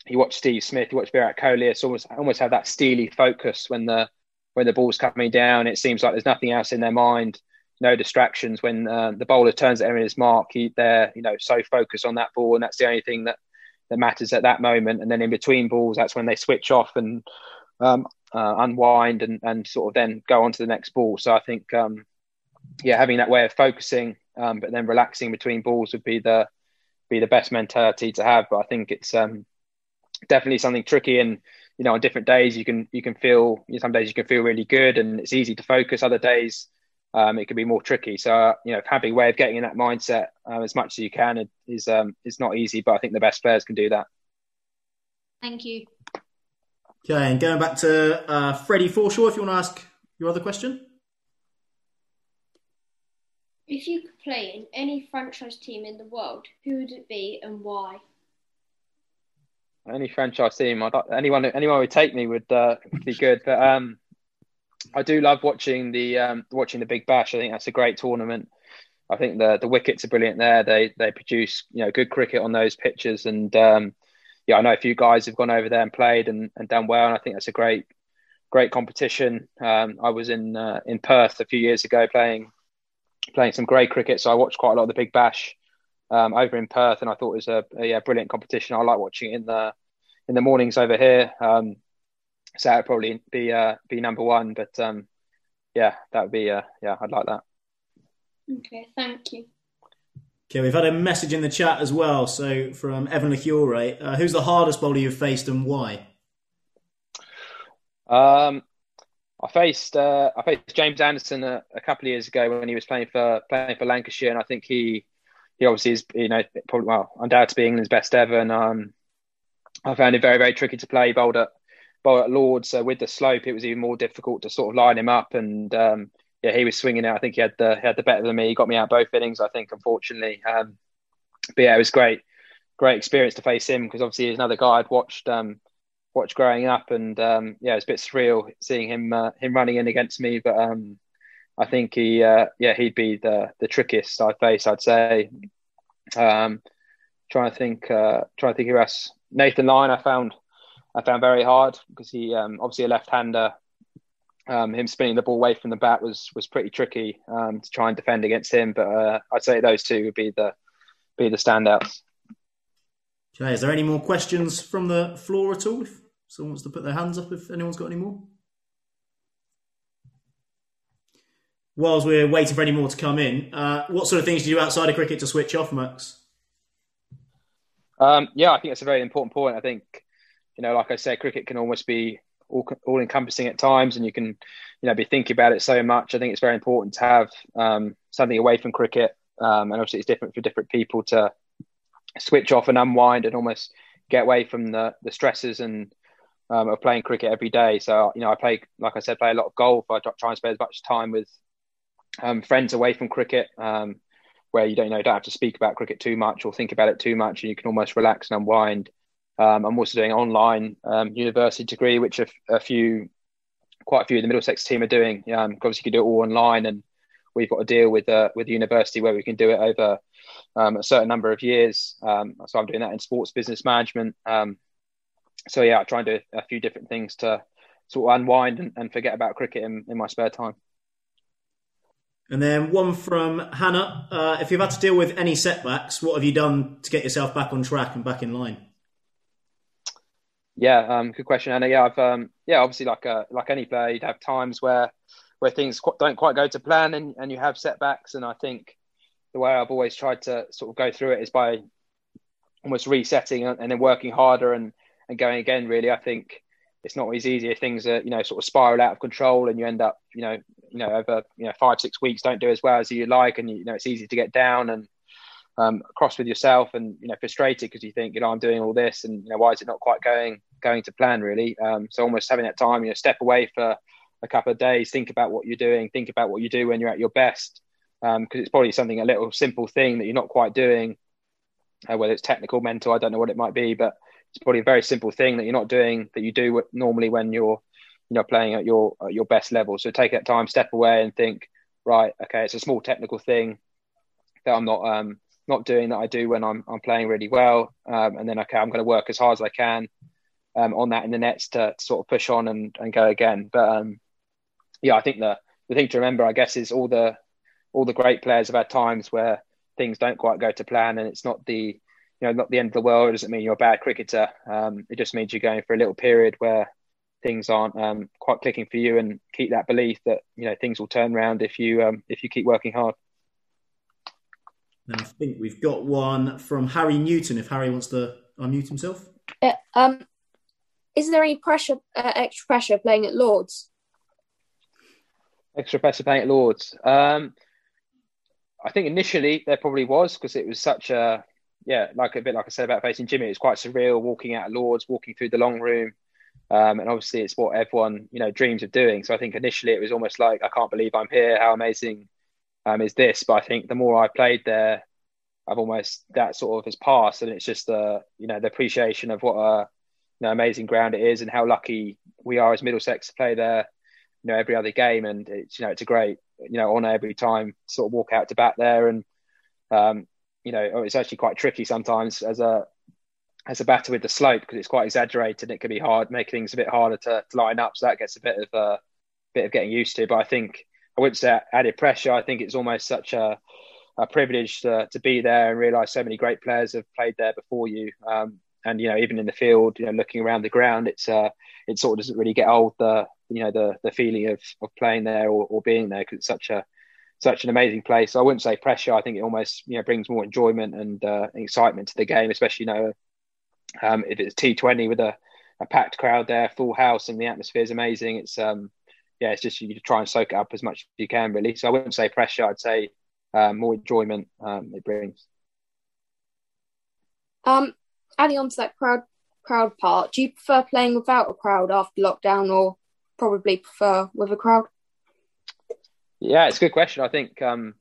you watch Steve Smith, you watch Virat Kohli. It's almost almost have that steely focus when the when the ball's coming down. It seems like there's nothing else in their mind, no distractions. When uh, the bowler turns it in his mark, he, they're you know so focused on that ball, and that's the only thing that that matters at that moment. And then in between balls, that's when they switch off and um, uh, unwind and and sort of then go on to the next ball. So I think um, yeah, having that way of focusing, um, but then relaxing between balls would be the be the best mentality to have. But I think it's um, definitely something tricky and you know on different days you can you can feel you know, some days you can feel really good and it's easy to focus other days um, it can be more tricky. So uh, you know having a way of getting in that mindset um, as much as you can is um, is not easy but i think the best players can do that. Thank you. Okay and going back to uh, freddie forshaw if you want to ask your other question. If you could play in any franchise team in the world who would it be and why? Any franchise team, I'd, anyone anyone would take me would uh, be good. But um, I do love watching the um, watching the Big Bash. I think that's a great tournament. I think the the wickets are brilliant there. They they produce you know good cricket on those pitches, and um, yeah, I know a few guys have gone over there and played and, and done well, and I think that's a great great competition. Um, I was in uh, in Perth a few years ago playing playing some great cricket, so I watched quite a lot of the Big Bash um, over in Perth, and I thought it was a, a yeah, brilliant competition. I like watching it in the in the mornings over here. Um, so that'd probably be uh, be number one, but um, yeah, that would be uh, yeah, I'd like that. Okay, thank you. Okay, we've had a message in the chat as well. So from Evan Lecure, uh, who's the hardest bowler you've faced and why? Um, I faced uh, I faced James Anderson a, a, couple of years ago when he was playing for playing for Lancashire, and I think he he obviously is, you know, probably well, undoubtedly England's best ever, and um, I found it very, very tricky to play. Bowled at, bowled at Lords so with the slope, it was even more difficult to sort of line him up, and um, yeah, he was swinging it. I think he had the he had the better than me. He got me out both innings, I think, unfortunately. Um, but yeah, it was great, great experience to face him because obviously he's another guy I'd watched um, watched growing up, and um, yeah, it was a bit surreal seeing him uh, him running in against me. But um, I think he, uh, yeah, he'd be the the trickiest I'd face. I'd say. Um, trying to think, uh, trying to think who else. Nathan Lyon, I found, I found very hard because he um, obviously a left-hander. Um, him spinning the ball away from the bat was was pretty tricky um, to try and defend against him. But uh, I'd say those two would be the be the standouts. Okay, is there any more questions from the floor at all? If someone wants to put their hands up, if anyone's got any more. whilst we're waiting for any more to come in, uh, what sort of things do you do outside of cricket to switch off, Max? Um, yeah, I think that's a very important point. I think, you know, like I said, cricket can almost be all, all encompassing at times, and you can, you know, be thinking about it so much. I think it's very important to have um, something away from cricket, um, and obviously it's different for different people to switch off and unwind and almost get away from the the stresses and um, of playing cricket every day. So, you know, I play, like I said, play a lot of golf. I try and spend as much time with um, friends away from cricket, um, where you don't you know don't have to speak about cricket too much or think about it too much, and you can almost relax and unwind. Um, I'm also doing online um, university degree, which a, a, few, quite a few of the Middlesex team are doing. Um, obviously, you can do it all online, and we've got a deal with uh, with the university where we can do it over um, a certain number of years. Um, so I'm doing that in sports business management. Um, so yeah, I try and do a few different things to sort of unwind and, and forget about cricket in, in my spare time. And then one from Hannah. Uh, if you've had to deal with any setbacks, what have you done to get yourself back on track and back in line? Yeah, um, good question, Hannah. Yeah, I've um, yeah, obviously like uh, like any player, you'd have times where where things don't quite go to plan and, and you have setbacks. And I think the way I've always tried to sort of go through it is by almost resetting and then working harder and, and going again. Really, I think it's not always easy if things are you know sort of spiral out of control and you end up you know you know over you know five six weeks don't do as well as you like and you know it's easy to get down and um, cross with yourself and you know frustrated because you think you know I'm doing all this and you know why is it not quite going going to plan really? Um, so almost having that time you know step away for a couple of days think about what you're doing think about what you do when you're at your best because um, it's probably something a little simple thing that you're not quite doing uh, whether it's technical mental I don't know what it might be but it's probably a very simple thing that you're not doing that you do normally when you're you know playing at your at your best level. So take that time step away and think right okay it's a small technical thing that I'm not um not doing that I do when I'm I'm playing really well um, and then okay I'm going to work as hard as I can um, on that in the nets to, to, sort of push on and, and go again but um, yeah I think the the thing to remember I guess is all the all the great players have had times where things don't quite go to plan and it's not the you know, not the end of the world. It doesn't mean you're a bad cricketer. Um, it just means you're going for a little period where things aren't um, quite clicking for you, and keep that belief that you know things will turn around if you um, if you keep working hard. And I think we've got one from Harry Newton. If Harry wants to unmute himself. Yeah, um, is there any pressure, uh, extra pressure playing at Lords? Extra pressure playing at Lords. Um, I think initially there probably was because it was such a yeah, like a bit like I said about facing Jimmy, it's quite surreal walking out of Lords, walking through the long room. Um, and obviously, it's what everyone you know dreams of doing. So I think initially it was almost like I can't believe I'm here. How amazing um, is this? But I think the more I played there, I've almost that sort of has passed, and it's just the you know the appreciation of what a you know, amazing ground it is, and how lucky we are as Middlesex to play there. You know every other game, and it's you know it's a great you know honour every time sort of walk out to bat there, and um, you know, oh, it's actually quite tricky sometimes as a as a batter with the slope because it's quite exaggerated. And it can be hard, make things a bit harder to, to line up. So that gets a bit of a uh, bit of getting used to. But I think I wouldn't say added pressure. I think it's almost such a, a privilege to, to be there and realise so many great players have played there before you. Um, and you know, even in the field, you know, looking around the ground, it's uh, it sort of doesn't really get old. The you know the the feeling of of playing there or, or being there because it's such a such an amazing place. I wouldn't say pressure. I think it almost you know brings more enjoyment and uh, excitement to the game, especially you know um, if it's T20 with a, a, packed crowd there, full house, and the atmosphere is amazing. It's um, yeah, it's just you try and soak it up as much as you can, really. So I wouldn't say pressure. I'd say um, more enjoyment um, it brings. Um, adding on to that crowd crowd part, do you prefer playing without a crowd after lockdown, or probably prefer with a crowd? Yeah, it's a good question. I think um,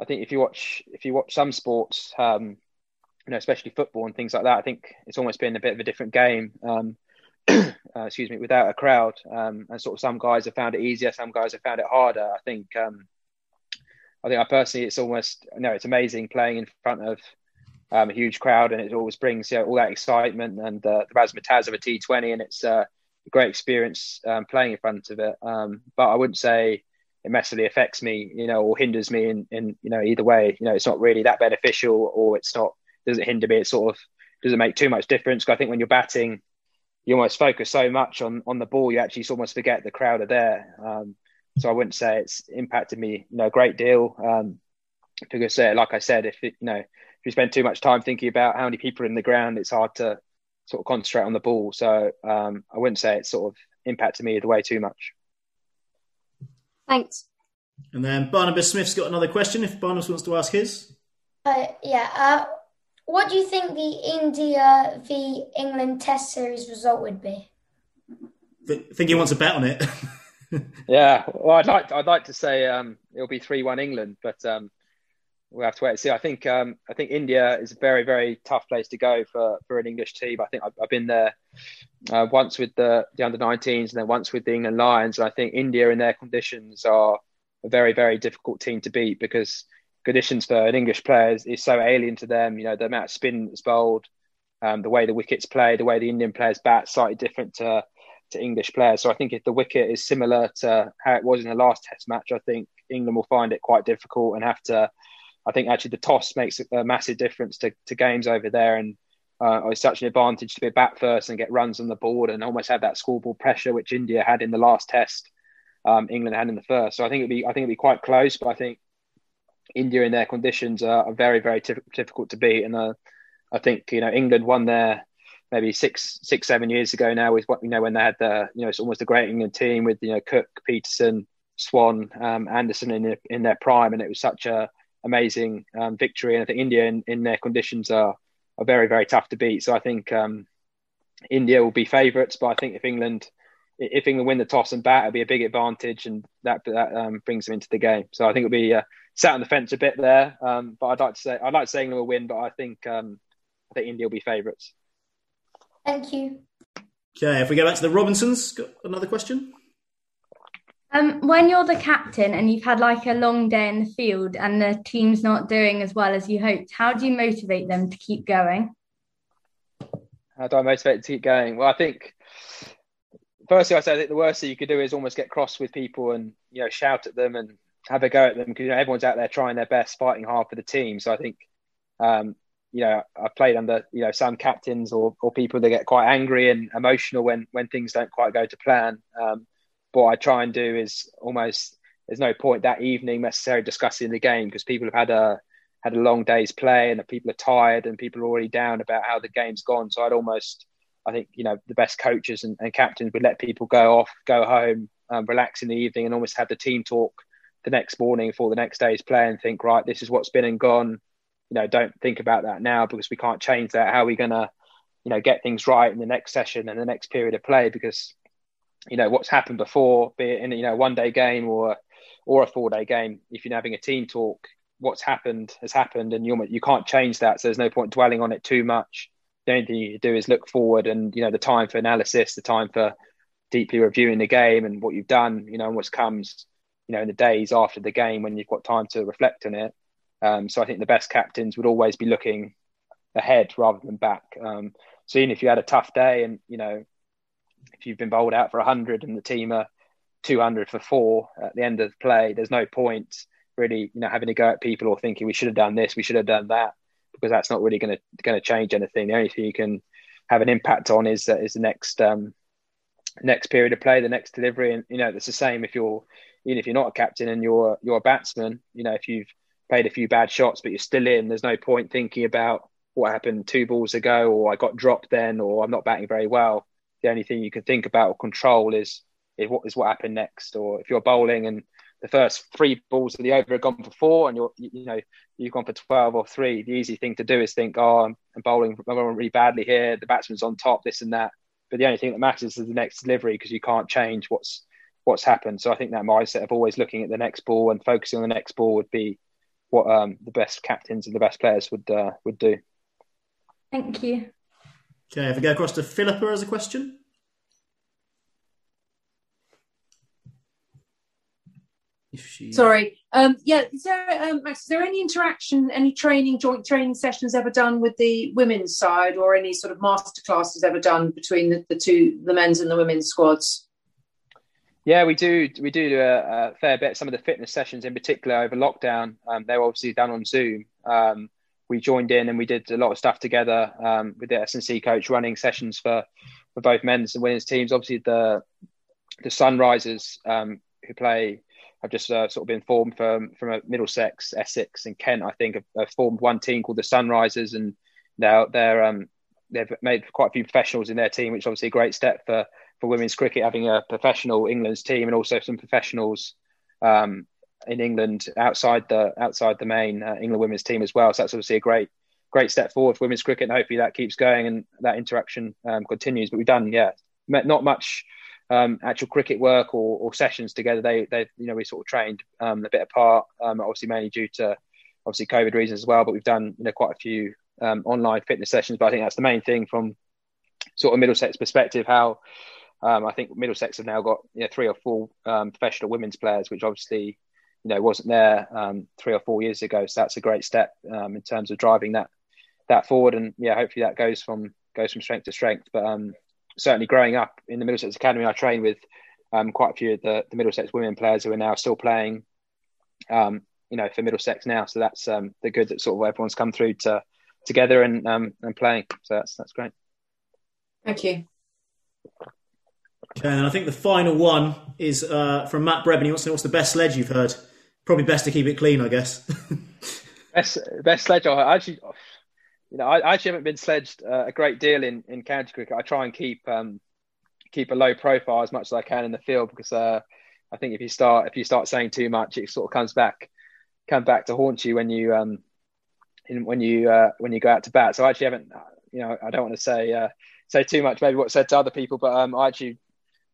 I think if you watch if you watch some sports, um, you know, especially football and things like that, I think it's almost been a bit of a different game. Um, uh, excuse me, without a crowd, um, and sort of some guys have found it easier, some guys have found it harder. I think um, I think I personally, it's almost you know, it's amazing playing in front of um, a huge crowd, and it always brings you know, all that excitement and uh, the razzmatazz of a T20, and it's uh, a great experience um, playing in front of it. Um, but I wouldn't say it massively affects me, you know, or hinders me in, in you know either way. You know, it's not really that beneficial, or it's not doesn't hinder me. It sort of doesn't make too much difference. I think when you're batting, you almost focus so much on on the ball, you actually almost forget the crowd are there. Um, so I wouldn't say it's impacted me, you know, a great deal. Um, because, uh, like I said, if it, you know, if you spend too much time thinking about how many people are in the ground, it's hard to sort of concentrate on the ball. So um, I wouldn't say it's sort of impacted me either way too much. Thanks. And then Barnabas Smith's got another question if Barnabas wants to ask his. Uh, yeah. Uh, what do you think the India v England Test Series result would be? I think he wants a bet on it. yeah, well, I'd like to, I'd like to say um, it'll be three one England, but um, we'll have to wait and see. I think um, I think India is a very very tough place to go for, for an English team. I think I've, I've been there uh, once with the, the under 19s and then once with the England Lions, and I think India in their conditions are a very very difficult team to beat because conditions for an English player is, is so alien to them. You know the amount of spin that's bowled, um, the way the wickets play, the way the Indian players bat, slightly different to to English players. So I think if the wicket is similar to how it was in the last Test match, I think England will find it quite difficult and have to I think actually the toss makes a massive difference to, to games over there. And uh, it's such an advantage to be bat first and get runs on the board and almost have that scoreboard pressure, which India had in the last test. um, England had in the first. So I think it'd be I think it'd be quite close, but I think India in their conditions are, are very very difficult to beat, and uh, I think you know England won there maybe six six seven years ago now with what you know when they had the you know it's almost a great England team with you know Cook, Pietersen, Swann, um, Anderson in their, in their prime, and it was such a amazing um, victory. And I think India in, in their conditions are are very very tough to beat. So I think um, India will be favourites, but I think if England if England win the toss and bat, it'll be a big advantage, and that that um, brings them into the game. So I think it'll be uh, sat on the fence a bit there. Um, but I'd like to say I'd like to say England will win, but I think um, I think India will be favourites. Thank you. Okay, if we go back to the Robinsons, got another question. Um, when you're the captain and you've had like a long day in the field and the team's not doing as well as you hoped, how do you motivate them to keep going? How do I motivate them to keep going? Well, I think firstly, I say that the worst thing you could do is almost get cross with people and you know shout at them and have a go at them because you know everyone's out there trying their best, fighting hard for the team. So I think um, you know I've played under you know some captains or, or people that get quite angry and emotional when when things don't quite go to plan. Um, what I try and do is almost there's no point that evening necessarily discussing the game because people have had a had a long day's play and people are tired and people are already down about how the game's gone. So I'd almost I think you know the best coaches and, and captains would let people go off, go home, um, relax in the evening, and almost have the team talk the next morning for the next day's play and think, right, this is what's been and gone. You know, don't think about that now because we can't change that. How are we gonna, you know, get things right in the next session and the next period of play? Because you know what's happened before, be it in you know one day game or or a four day game. If you're having a team talk, what's happened has happened, and you're, you can't change that. So there's no point dwelling on it too much the only thing you do is look forward and you know the time for analysis the time for deeply reviewing the game and what you've done you know and what's comes you know in the days after the game when you've got time to reflect on it. Um, so i think the best captains would always be looking ahead rather than back. Um, so even if you had a tough day and you know if you've been bowled out for 100 and the team are 200 for four at the end of the play there's no point really you know having to go at people or thinking we should have done this we should have done that because that's not really going to going to change anything. The only thing you can have an impact on is is the next um, next period of play, the next delivery, and you know it's the same if you're even if you're not a captain and you're you're a batsman. You know if you've played a few bad shots but you're still in, there's no point thinking about what happened two balls ago or I got dropped then or I'm not batting very well. The only thing you can think about or control is is what is what happened next. Or if you're bowling and the first three balls of the over have gone for four, and you're you know you've gone for twelve or three. The easy thing to do is think, oh, I'm, I'm bowling I'm really badly here. The batsman's on top, this and that. But the only thing that matters is the next delivery because you can't change what's what's happened. So I think that mindset of always looking at the next ball and focusing on the next ball would be what um, the best captains and the best players would uh, would do. Thank you. Okay, if we go across to Philippa as a question. She... Sorry. Um, yeah, is there, um, Max, is there any interaction, any training, joint training sessions ever done with the women's side or any sort of master classes ever done between the, the two, the men's and the women's squads? Yeah, we do. We do, do a, a, fair bit. Some of the fitness sessions, in particular, over lockdown, um, they were obviously done on Zoom. Um, we joined in and we did a lot of stuff together um, with the S&C coach, running sessions for for both men's and women's teams. Obviously, the the Sunrisers um, who play have just uh, sort of been formed from from Middlesex, Essex, and Kent. I think have, have, formed one team called the Sunrisers, and now they're um, they've made quite a few professionals in their team, which is obviously a great step for for women's cricket having a professional England's team and also some professionals um, in England outside the outside the main uh, England women's team as well. So that's obviously a great great step forward for women's cricket, and hopefully that keeps going and that interaction um, continues. But we've done yeah not much um, actual cricket work or, or, sessions together. They, they, you know, we sort of trained um, a bit apart, um, obviously mainly due to obviously COVID reasons as well. But we've done, you know, quite a few um, online fitness sessions. But I think that's the main thing from sort of Middlesex perspective. How um, I think Middlesex have now got you know, three or four um, professional women's players, which obviously you know wasn't there three or four years ago. So that's a great step in terms of driving that that forward. And yeah, hopefully that goes from goes from strength to strength. But certainly growing up in the Middlesex Academy, I trained with um, quite a few of the, the, Middlesex women players who are now still playing, um, you know, for Middlesex now. So that's um, the good that sort of everyone's come through to together and um, and playing. So that's that's great. Thank you. Okay, and I think the final one is uh, from Matt Breben. He wants to know what's the best sledge you've heard. Probably best to keep it clean, I guess. best best sledge I actually, you know, I actually haven't been sledged uh, a great deal in, in county cricket. I try and keep um, keep a low profile as much as I can in the field because uh, I think if you start if you start saying too much, it sort of comes back come back to haunt you when you um in, when you uh, when you go out to bat. So I actually haven't, you know, I don't want to say uh, say too much, maybe what's said to other people, but um, I actually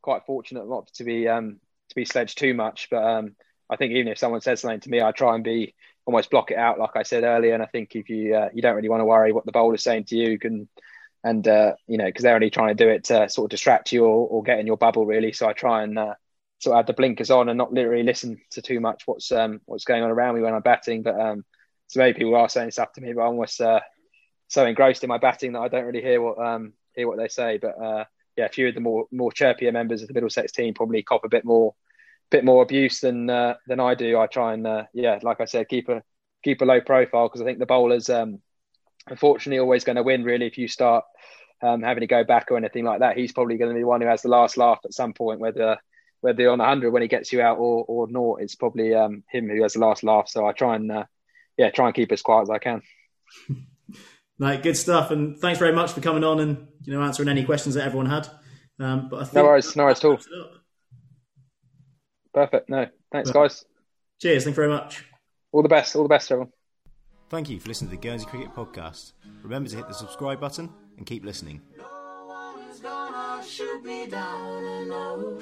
quite fortunate not to be um to be sledged too much. But um, I think even if someone says something to me, I try and be almost block it out, like I said earlier. And I think if you uh, you don't really want to worry what the bowler's saying to you, you can and uh, you know because they're only trying to do it to sort of distract you or, or get in your bubble really. So I try and uh, sort of have the blinkers on and not literally listen to too much what's um, what's going on around me when I'm batting. But um, so many people are saying stuff to me, but I'm almost uh, so engrossed in my batting that I don't really hear what um, hear what they say. But uh, yeah, a few of the more more chirpier members of the Middlesex team probably cop a bit more bit more abuse than uh, than I do. I try and uh, yeah, like I said, keep a keep a low profile because I think the bowlers um, unfortunately always going to win. Really, if you start um, having to go back or anything like that, he's probably going to be the one who has the last laugh at some point, whether whether on 100 when he gets you out or or not. It's probably um, him who has the last laugh. So I try and uh, yeah, try and keep as quiet as I can. no, good stuff, and thanks very much for coming on and you know answering any questions that everyone had. Um, but I think no worries, no worries at all. Perfect. No, thanks, guys. Cheers. Thank you very much. All the best. All the best, everyone. Thank you for listening to the Guernsey Cricket Podcast. Remember to hit the subscribe button and keep listening. No